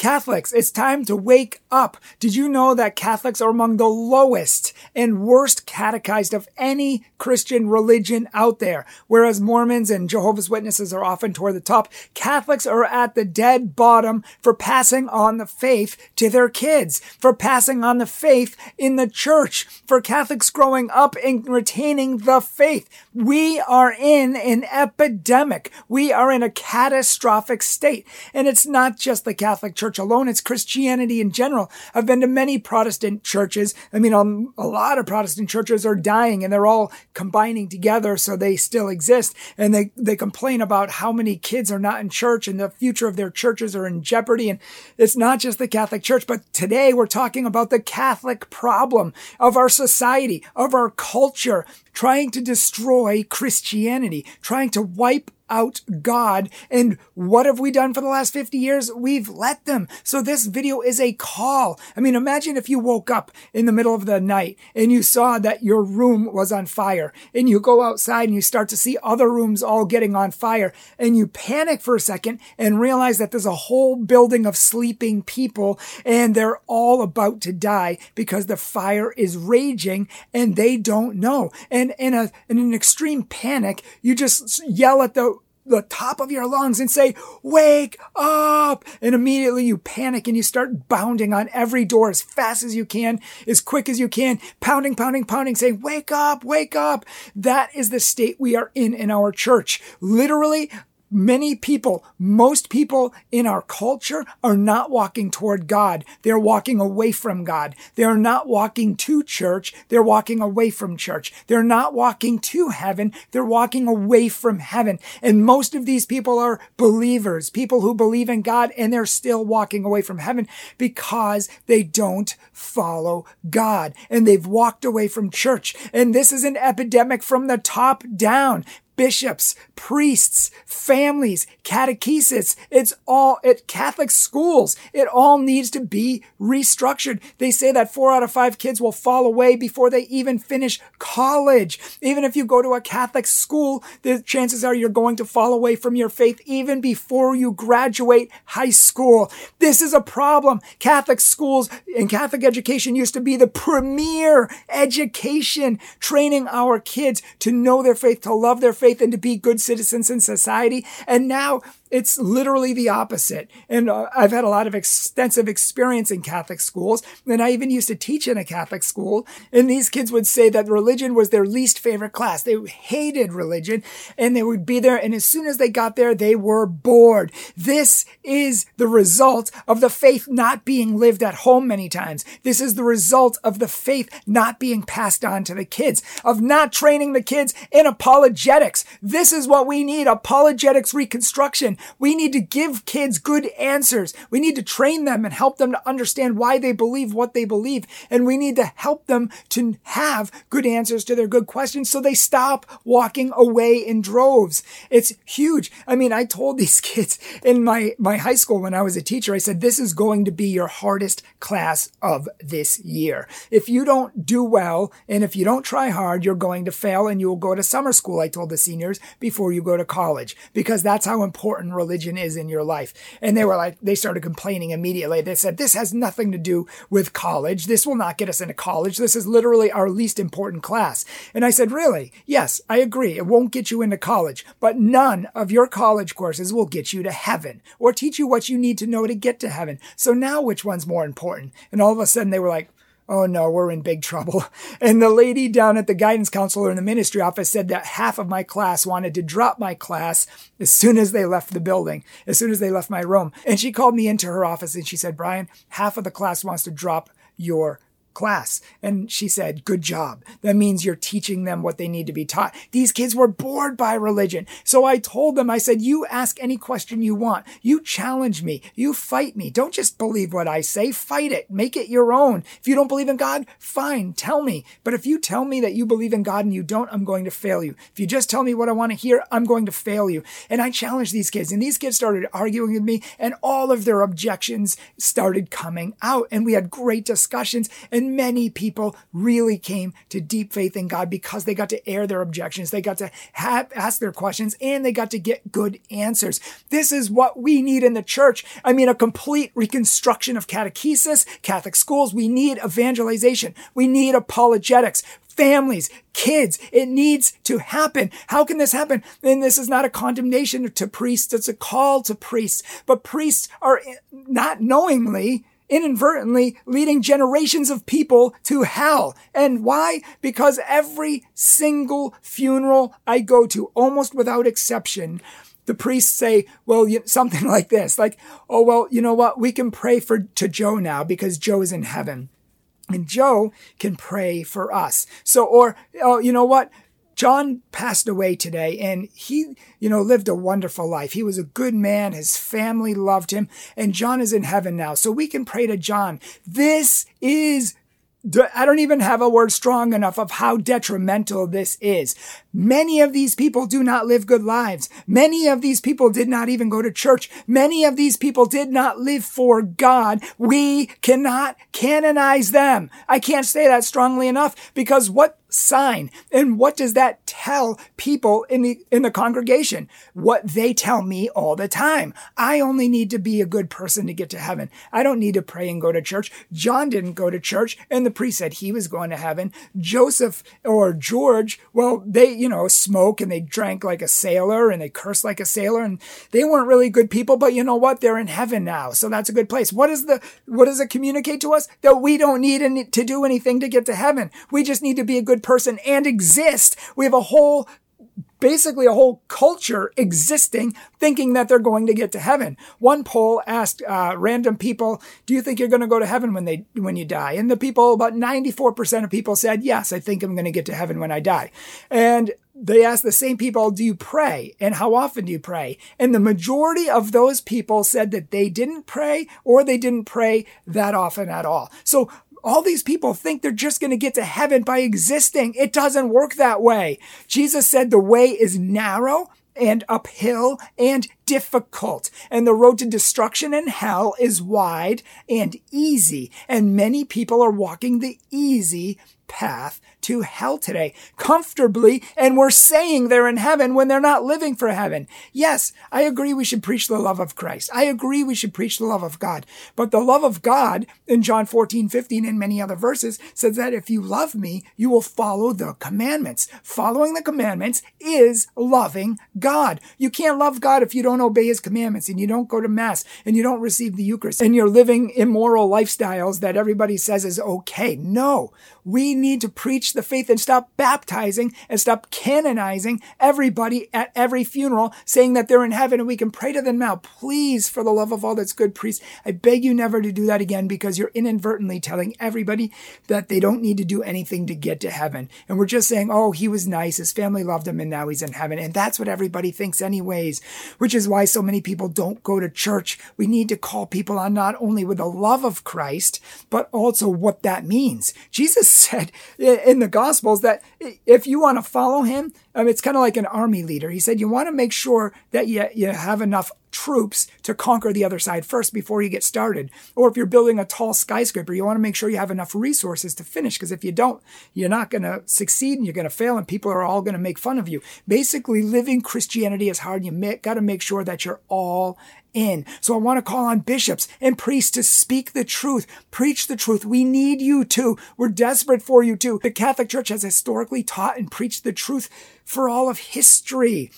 Catholics, it's time to wake up. Did you know that Catholics are among the lowest and worst catechized of any Christian religion out there? Whereas Mormons and Jehovah's Witnesses are often toward the top, Catholics are at the dead bottom for passing on the faith to their kids, for passing on the faith in the church, for Catholics growing up and retaining the faith. We are in an epidemic. We are in a catastrophic state. And it's not just the Catholic Church alone, it's Christianity in general. I've been to many Protestant churches. I mean, um, a lot of Protestant churches are dying and they're all combining together so they still exist. And they, they complain about how many kids are not in church and the future of their churches are in jeopardy. And it's not just the Catholic Church, but today we're talking about the Catholic problem of our society, of our culture, trying to destroy Christianity, trying to wipe out God. And what have we done for the last 50 years? We've let them. So this video is a call. I mean, imagine if you woke up in the middle of the night and you saw that your room was on fire and you go outside and you start to see other rooms all getting on fire and you panic for a second and realize that there's a whole building of sleeping people and they're all about to die because the fire is raging and they don't know. And in a, in an extreme panic, you just yell at the the top of your lungs and say, wake up. And immediately you panic and you start bounding on every door as fast as you can, as quick as you can, pounding, pounding, pounding, saying, wake up, wake up. That is the state we are in in our church. Literally, Many people, most people in our culture are not walking toward God. They're walking away from God. They're not walking to church. They're walking away from church. They're not walking to heaven. They're walking away from heaven. And most of these people are believers, people who believe in God, and they're still walking away from heaven because they don't follow God and they've walked away from church. And this is an epidemic from the top down bishops, priests, families, catechesis. It's all at Catholic schools. It all needs to be restructured. They say that four out of five kids will fall away before they even finish college. Even if you go to a Catholic school, the chances are you're going to fall away from your faith even before you graduate high school. This is a problem. Catholic schools and Catholic education used to be the premier education, training our kids to know their faith, to love their faith, faith and to be good citizens in society. And now it's literally the opposite. And uh, I've had a lot of extensive experience in Catholic schools. And I even used to teach in a Catholic school. And these kids would say that religion was their least favorite class. They hated religion and they would be there. And as soon as they got there, they were bored. This is the result of the faith not being lived at home many times. This is the result of the faith not being passed on to the kids, of not training the kids in apologetics. This is what we need. Apologetics reconstruction. We need to give kids good answers. We need to train them and help them to understand why they believe what they believe. And we need to help them to have good answers to their good questions so they stop walking away in droves. It's huge. I mean, I told these kids in my, my high school when I was a teacher, I said, this is going to be your hardest class of this year. If you don't do well and if you don't try hard, you're going to fail and you will go to summer school. I told the seniors before you go to college because that's how important religion is in your life. And they were like, they started complaining immediately. They said, this has nothing to do with college. This will not get us into college. This is literally our least important class. And I said, really? Yes, I agree. It won't get you into college, but none of your college courses will get you to heaven or teach you what you need to know to get to heaven. So now which one's more important? And all of a sudden they were like, oh no, we're in big trouble. And the lady down at the guidance counselor in the ministry office said that half of my class wanted to drop my class as soon as they left the building, as soon as they left my room. And she called me into her office and she said, Brian, half of the class wants to drop your class. And she said, good job. That means you're teaching them what they need to be taught. These kids were bored by religion. So I told them, I said, you ask any question you want. You challenge me. You fight me. Don't just believe what I say. Fight it. Make it your own. If you don't believe in God, fine. Tell me. But if you tell me that you believe in God and you don't, I'm going to fail you. If you just tell me what I want to hear, I'm going to fail you. And I challenged these kids and these kids started arguing with me and all of their objections started coming out and we had great discussions. And And many people really came to deep faith in God because they got to air their objections. They got to have, ask their questions and they got to get good answers. This is what we need in the church. I mean, a complete reconstruction of catechesis, Catholic schools. We need evangelization. We need apologetics families, kids. It needs to happen. How can this happen? And this is not a condemnation to priests. It's a call to priests, but priests are not knowingly inadvertently leading generations of people to hell. And why? Because every single funeral I go to, almost without exception, the priests say, well, something like this, like, oh, well, you know what? We can pray for, to Joe now because Joe is in heaven. And Joe can pray for us. So, or, oh, you know what? John passed away today and he, you know, lived a wonderful life. He was a good man. His family loved him and John is in heaven now. So we can pray to John. This is I don't even have a word strong enough of how detrimental this is. Many of these people do not live good lives. Many of these people did not even go to church. Many of these people did not live for God. We cannot canonize them. I can't say that strongly enough because what sign. And what does that tell people in the, in the congregation? What they tell me all the time. I only need to be a good person to get to heaven. I don't need to pray and go to church. John didn't go to church and the priest said he was going to heaven. Joseph or George, well, they, you know, smoke and they drank like a sailor and they curse like a sailor and they weren't really good people, but you know what? They're in heaven now. So that's a good place. What is the, what does it communicate to us? That we don't need any, to do anything to get to heaven. We just need to be a good person and exist. We have a whole basically a whole culture existing thinking that they're going to get to heaven. One poll asked uh, random people, "Do you think you're going to go to heaven when they when you die?" And the people, about 94% of people said, "Yes, I think I'm going to get to heaven when I die." And they asked the same people, "Do you pray? And how often do you pray?" And the majority of those people said that they didn't pray or they didn't pray that often at all. So all these people think they're just going to get to heaven by existing. It doesn't work that way. Jesus said the way is narrow and uphill and difficult, and the road to destruction and hell is wide and easy, and many people are walking the easy path to hell today comfortably, and we're saying they're in heaven when they're not living for heaven. Yes, I agree we should preach the love of Christ. I agree we should preach the love of God. But the love of God in John 14, 15 and many other verses says that if you love me, you will follow the commandments. Following the commandments is loving God. You can't love God if you don't obey his commandments and you don't go to mass and you don't receive the Eucharist and you're living immoral lifestyles that everybody says is okay. No, we need to preach the faith and stop baptizing and stop canonizing everybody at every funeral saying that they're in heaven and we can pray to them now. Please, for the love of all that's good, priest, I beg you never to do that again because you're inadvertently telling everybody that they don't need to do anything to get to heaven. And we're just saying, oh, he was nice. His family loved him and now he's in heaven. And that's what everybody thinks anyways, which is why so many people don't go to church. We need to call people on not only with the love of Christ, but also what that means. Jesus said in the Gospels that if you want to follow him, um, it's kind of like an army leader. He said you want to make sure that you, you have enough troops to conquer the other side first before you get started. Or if you're building a tall skyscraper, you want to make sure you have enough resources to finish because if you don't, you're not going to succeed and you're going to fail and people are all going to make fun of you. Basically, living Christianity is hard. You got to make sure that you're all in. So I want to call on bishops and priests to speak the truth, preach the truth. We need you too. We're desperate for you too. The Catholic Church has historically taught and preached the truth for all of history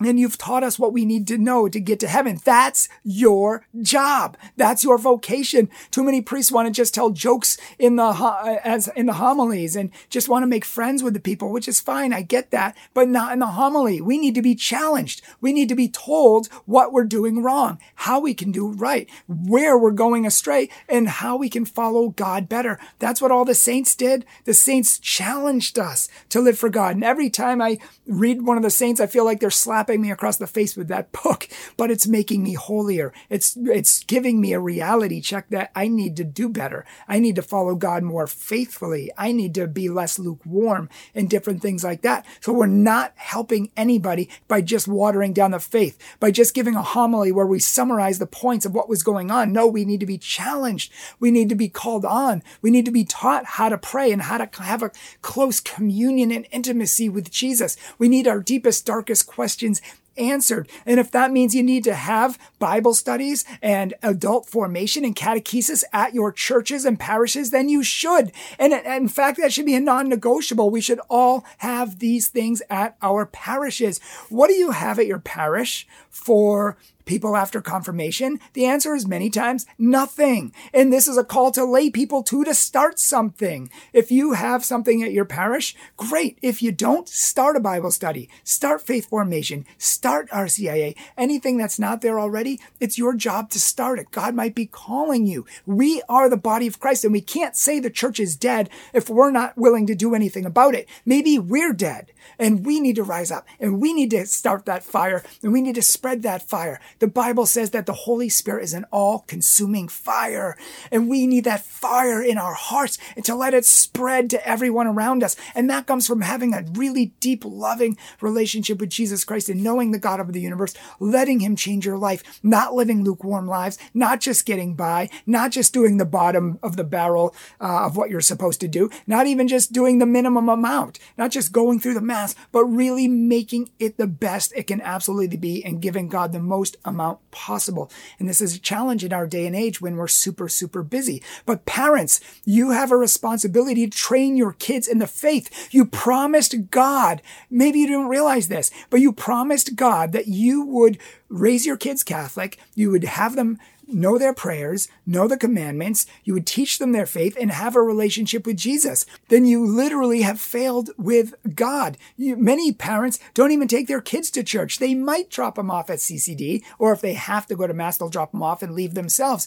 and you've taught us what we need to know to get to heaven. That's your job. That's your vocation. Too many priests want to just tell jokes in the as in the homilies and just want to make friends with the people, which is fine. I get that, but not in the homily. We need to be challenged. We need to be told what we're doing wrong, how we can do right, where we're going astray, and how we can follow God better. That's what all the saints did. The saints challenged us to live for God. And every time I read one of the saints, I feel like they're slapping slapping me across the face with that book, but it's making me holier. It's, it's giving me a reality check that I need to do better. I need to follow God more faithfully. I need to be less lukewarm and different things like that. So we're not helping anybody by just watering down the faith, by just giving a homily where we summarize the points of what was going on. No, we need to be challenged. We need to be called on. We need to be taught how to pray and how to have a close communion and intimacy with Jesus. We need our deepest, darkest questions answered. And if that means you need to have Bible studies and adult formation and catechesis at your churches and parishes, then you should. And in fact, that should be a non-negotiable. We should all have these things at our parishes. What do you have at your parish for people after confirmation? The answer is many times nothing. And this is a call to lay people to to start something. If you have something at your parish, great. If you don't, start a Bible study, start faith formation, start RCIA. Anything that's not there already, it's your job to start it. God might be calling you. We are the body of Christ and we can't say the church is dead if we're not willing to do anything about it. Maybe we're dead and we need to rise up and we need to start that fire and we need to spread that fire. The Bible says that the Holy Spirit is an all consuming fire and we need that fire in our hearts and to let it spread to everyone around us. And that comes from having a really deep, loving relationship with Jesus Christ and knowing the God of the universe, letting him change your life, not living lukewarm lives, not just getting by, not just doing the bottom of the barrel uh, of what you're supposed to do, not even just doing the minimum amount, not just going through the mass, but really making it the best it can absolutely be and giving God the most amount possible. And this is a challenge in our day and age when we're super, super busy. But parents, you have a responsibility to train your kids in the faith. You promised God, maybe you didn't realize this, but you promised God that you would raise your kids Catholic. You would have them know their prayers, know the commandments, you would teach them their faith and have a relationship with Jesus, then you literally have failed with God. You, many parents don't even take their kids to church. They might drop them off at CCD, or if they have to go to Mass, they'll drop them off and leave themselves.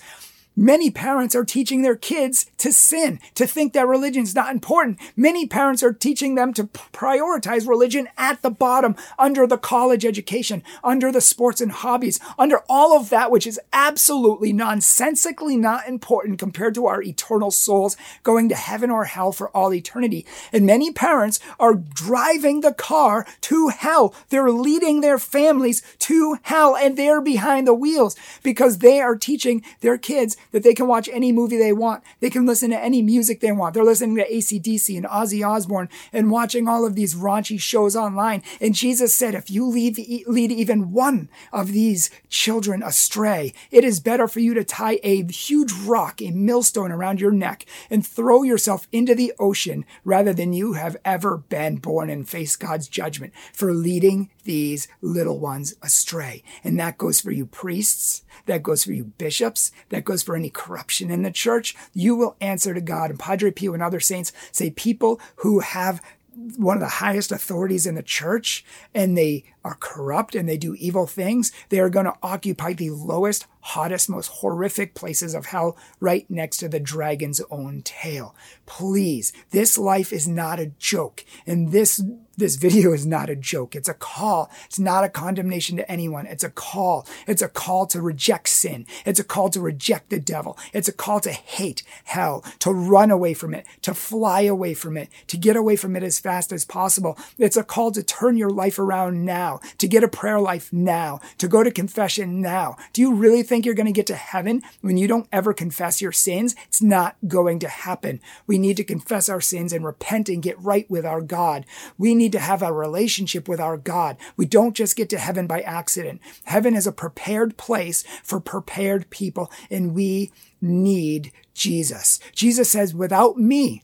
Many parents are teaching their kids to sin, to think that religion is not important. Many parents are teaching them to prioritize religion at the bottom, under the college education, under the sports and hobbies, under all of that, which is absolutely nonsensically not important compared to our eternal souls going to heaven or hell for all eternity. And many parents are driving the car to hell. They're leading their families to hell and they're behind the wheels because they are teaching their kids that they can watch any movie they want. They can listen to any music they want. They're listening to ACDC and Ozzy Osbourne and watching all of these raunchy shows online. And Jesus said, if you leave, lead even one of these children astray, it is better for you to tie a huge rock, a millstone around your neck and throw yourself into the ocean rather than you have ever been born and face God's judgment for leading these little ones astray. And that goes for you priests. That goes for you bishops. That goes for any corruption in the church. You will answer to God. And Padre Pio and other saints say people who have one of the highest authorities in the church and they are corrupt and they do evil things, they are going to occupy the lowest, hottest, most horrific places of hell right next to the dragon's own tail. Please, this life is not a joke. And this this video is not a joke. It's a call. It's not a condemnation to anyone. It's a call. It's a call to reject sin. It's a call to reject the devil. It's a call to hate hell, to run away from it, to fly away from it, to get away from it as fast as possible. It's a call to turn your life around now, to get a prayer life now, to go to confession now. Do you really think you're going to get to heaven when you don't ever confess your sins? It's not going to happen. We need to confess our sins and repent and get right with our God. We need need to have a relationship with our God. We don't just get to heaven by accident. Heaven is a prepared place for prepared people, and we need Jesus. Jesus says, without me,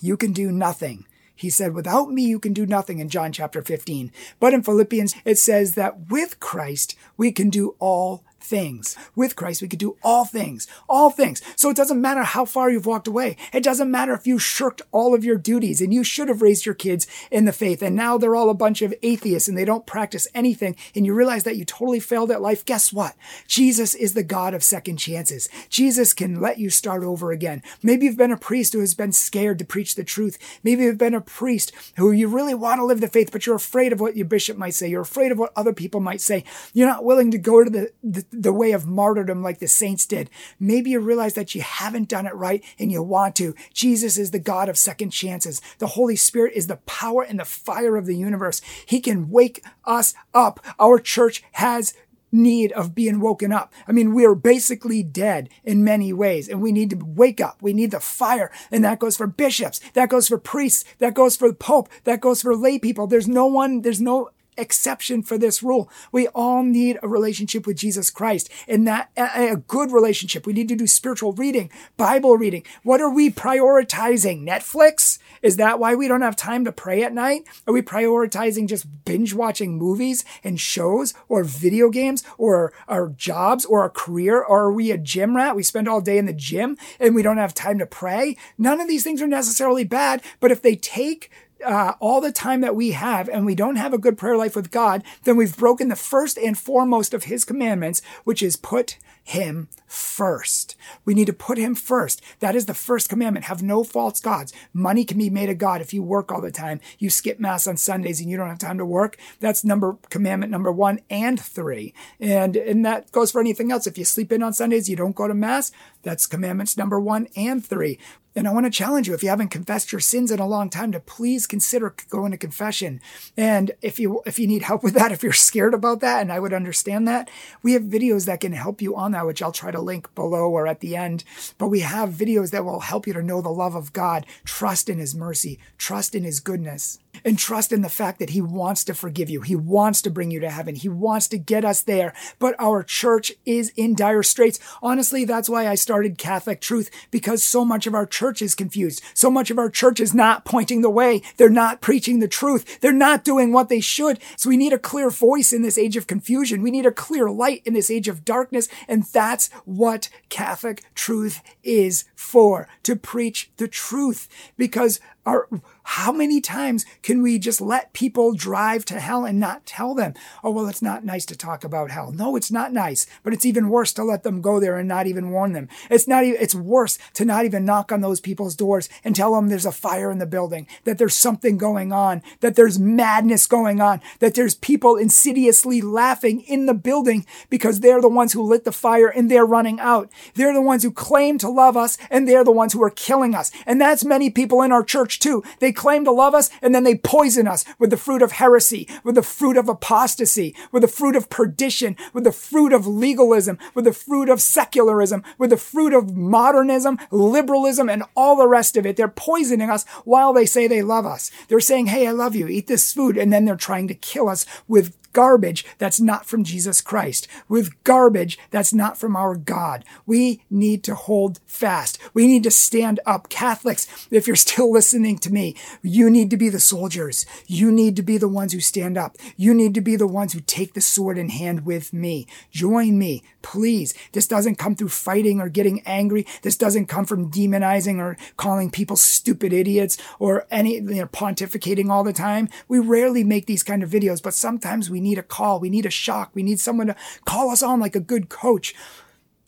you can do nothing. He said, without me, you can do nothing in John chapter 15. But in Philippians, it says that with Christ, we can do all things. With Christ, we could do all things, all things. So it doesn't matter how far you've walked away. It doesn't matter if you shirked all of your duties and you should have raised your kids in the faith and now they're all a bunch of atheists and they don't practice anything and you realize that you totally failed at life. Guess what? Jesus is the God of second chances. Jesus can let you start over again. Maybe you've been a priest who has been scared to preach the truth. Maybe you've been a priest who you really want to live the faith, but you're afraid of what your bishop might say. You're afraid of what other people might say. You're not willing to go to the, the, the way of martyrdom like the saints did. Maybe you realize that you haven't done it right and you want to. Jesus is the God of second chances. The Holy Spirit is the power and the fire of the universe. He can wake us up. Our church has need of being woken up. I mean, we are basically dead in many ways and we need to wake up. We need the fire. And that goes for bishops. That goes for priests. That goes for the Pope. That goes for lay people. There's no one, there's no exception for this rule. We all need a relationship with Jesus Christ and that a good relationship. We need to do spiritual reading, Bible reading. What are we prioritizing? Netflix? Is that why we don't have time to pray at night? Are we prioritizing just binge watching movies and shows or video games or our jobs or our career? Or are we a gym rat? We spend all day in the gym and we don't have time to pray. None of these things are necessarily bad, but if they take uh, all the time that we have and we don't have a good prayer life with God, then we've broken the first and foremost of his commandments, which is put him first. We need to put him first. That is the first commandment. Have no false gods. Money can be made a god if you work all the time. You skip mass on Sundays and you don't have time to work. That's number commandment number one and three. And, and that goes for anything else. If you sleep in on Sundays, you don't go to mass. That's commandments number one and three. And I want to challenge you if you haven't confessed your sins in a long time to please consider going to confession. And if you if you need help with that, if you're scared about that, and I would understand that, we have videos that can help you on that, which I'll try to link below or at the end. But we have videos that will help you to know the love of God, trust in his mercy, trust in his goodness and trust in the fact that he wants to forgive you. He wants to bring you to heaven. He wants to get us there. But our church is in dire straits. Honestly, that's why I started Catholic Truth because so much of our church is confused. So much of our church is not pointing the way. They're not preaching the truth. They're not doing what they should. So we need a clear voice in this age of confusion. We need a clear light in this age of darkness. And that's what Catholic Truth is for, to preach the truth. Because our how many times can we just let people drive to hell and not tell them, oh, well, it's not nice to talk about hell. No, it's not nice, but it's even worse to let them go there and not even warn them. It's not even, it's worse to not even knock on those people's doors and tell them there's a fire in the building, that there's something going on, that there's madness going on, that there's people insidiously laughing in the building because they're the ones who lit the fire and they're running out. They're the ones who claim to love us and they're the ones who are killing us. And that's many people in our church too. They claim to love us and then they poison us with the fruit of heresy, with the fruit of apostasy, with the fruit of perdition, with the fruit of legalism, with the fruit of secularism, with the fruit of modernism, liberalism, and all the rest of it. They're poisoning us while they say they love us. They're saying, Hey, I love you. Eat this food. And then they're trying to kill us with garbage that's not from Jesus Christ, with garbage that's not from our God. We need to hold fast. We need to stand up. Catholics, if you're still listening to me, you need to be the soldiers. You need to be the ones who stand up. You need to be the ones who take the sword in hand with me. Join me, please. This doesn't come through fighting or getting angry. This doesn't come from demonizing or calling people stupid idiots or any, you know, pontificating all the time. We rarely make these kind of videos, but sometimes we we need a call. We need a shock. We need someone to call us on like a good coach.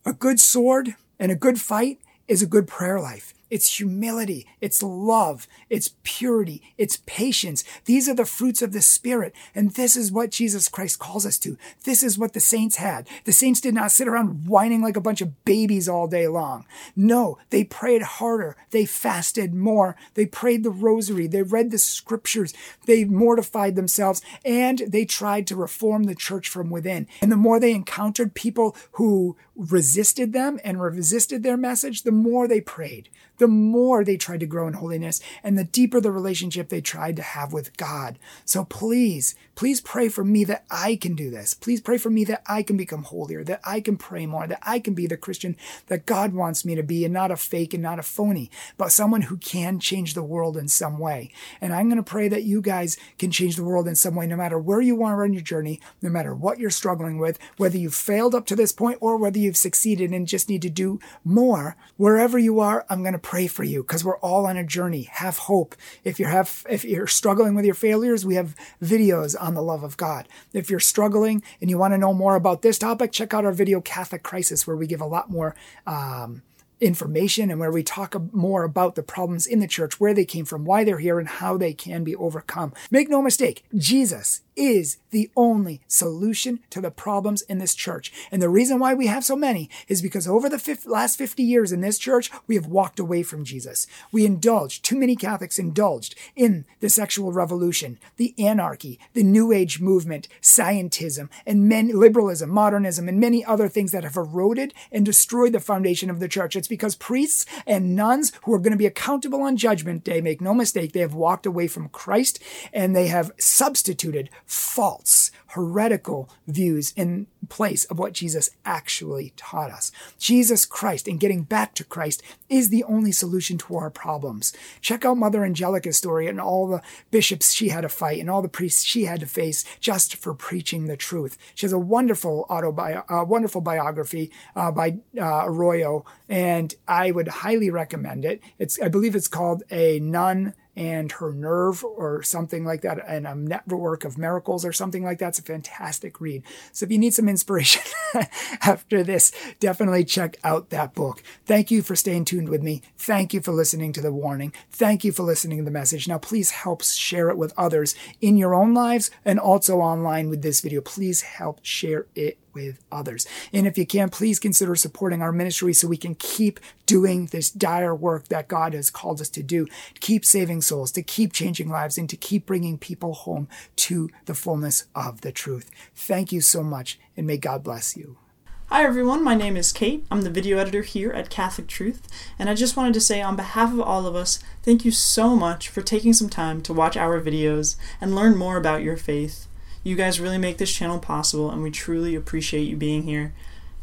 A good sword and a good fight is a good prayer life. It's humility. It's love. It's purity. It's patience. These are the fruits of the Spirit. And this is what Jesus Christ calls us to. This is what the saints had. The saints did not sit around whining like a bunch of babies all day long. No, they prayed harder. They fasted more. They prayed the rosary. They read the scriptures. They mortified themselves and they tried to reform the church from within. And the more they encountered people who resisted them and resisted their message, the more they prayed the more they tried to grow in holiness and the deeper the relationship they tried to have with God. So please, please pray for me that I can do this. Please pray for me that I can become holier, that I can pray more, that I can be the Christian that God wants me to be and not a fake and not a phony, but someone who can change the world in some way. And I'm going to pray that you guys can change the world in some way, no matter where you are on your journey, no matter what you're struggling with, whether you've failed up to this point or whether you've succeeded and just need to do more. Wherever you are, I'm going to pray for you because we're all on a journey. Have hope. If you have, if you're struggling with your failures, we have videos on the love of God. If you're struggling and you want to know more about this topic, check out our video Catholic Crisis, where we give a lot more um, information and where we talk more about the problems in the church, where they came from, why they're here, and how they can be overcome. Make no mistake, Jesus is the only solution to the problems in this church. And the reason why we have so many is because over the last 50 years in this church, we have walked away from Jesus. We indulged, too many Catholics indulged in the sexual revolution, the anarchy, the New Age movement, scientism, and many, liberalism, modernism, and many other things that have eroded and destroyed the foundation of the church. It's because priests and nuns who are going to be accountable on Judgment Day, make no mistake, they have walked away from Christ and they have substituted false, heretical views in place of what Jesus actually taught us. Jesus Christ and getting back to Christ is the only solution to our problems. Check out Mother Angelica's story and all the bishops she had to fight and all the priests she had to face just for preaching the truth. She has a wonderful autobi- uh, wonderful biography uh, by uh, Arroyo, and I would highly recommend it. It's I believe it's called A Nun and her nerve or something like that and a network of miracles or something like that. It's a fantastic read. So if you need some inspiration after this, definitely check out that book. Thank you for staying tuned with me. Thank you for listening to the warning. Thank you for listening to the message. Now please help share it with others in your own lives and also online with this video. Please help share it with others. And if you can, please consider supporting our ministry so we can keep doing this dire work that God has called us to do, keep saving souls, to keep changing lives, and to keep bringing people home to the fullness of the truth. Thank you so much, and may God bless you. Hi everyone, my name is Kate. I'm the video editor here at Catholic Truth, and I just wanted to say on behalf of all of us, thank you so much for taking some time to watch our videos and learn more about your faith. You guys really make this channel possible, and we truly appreciate you being here.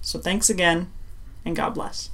So thanks again, and God bless.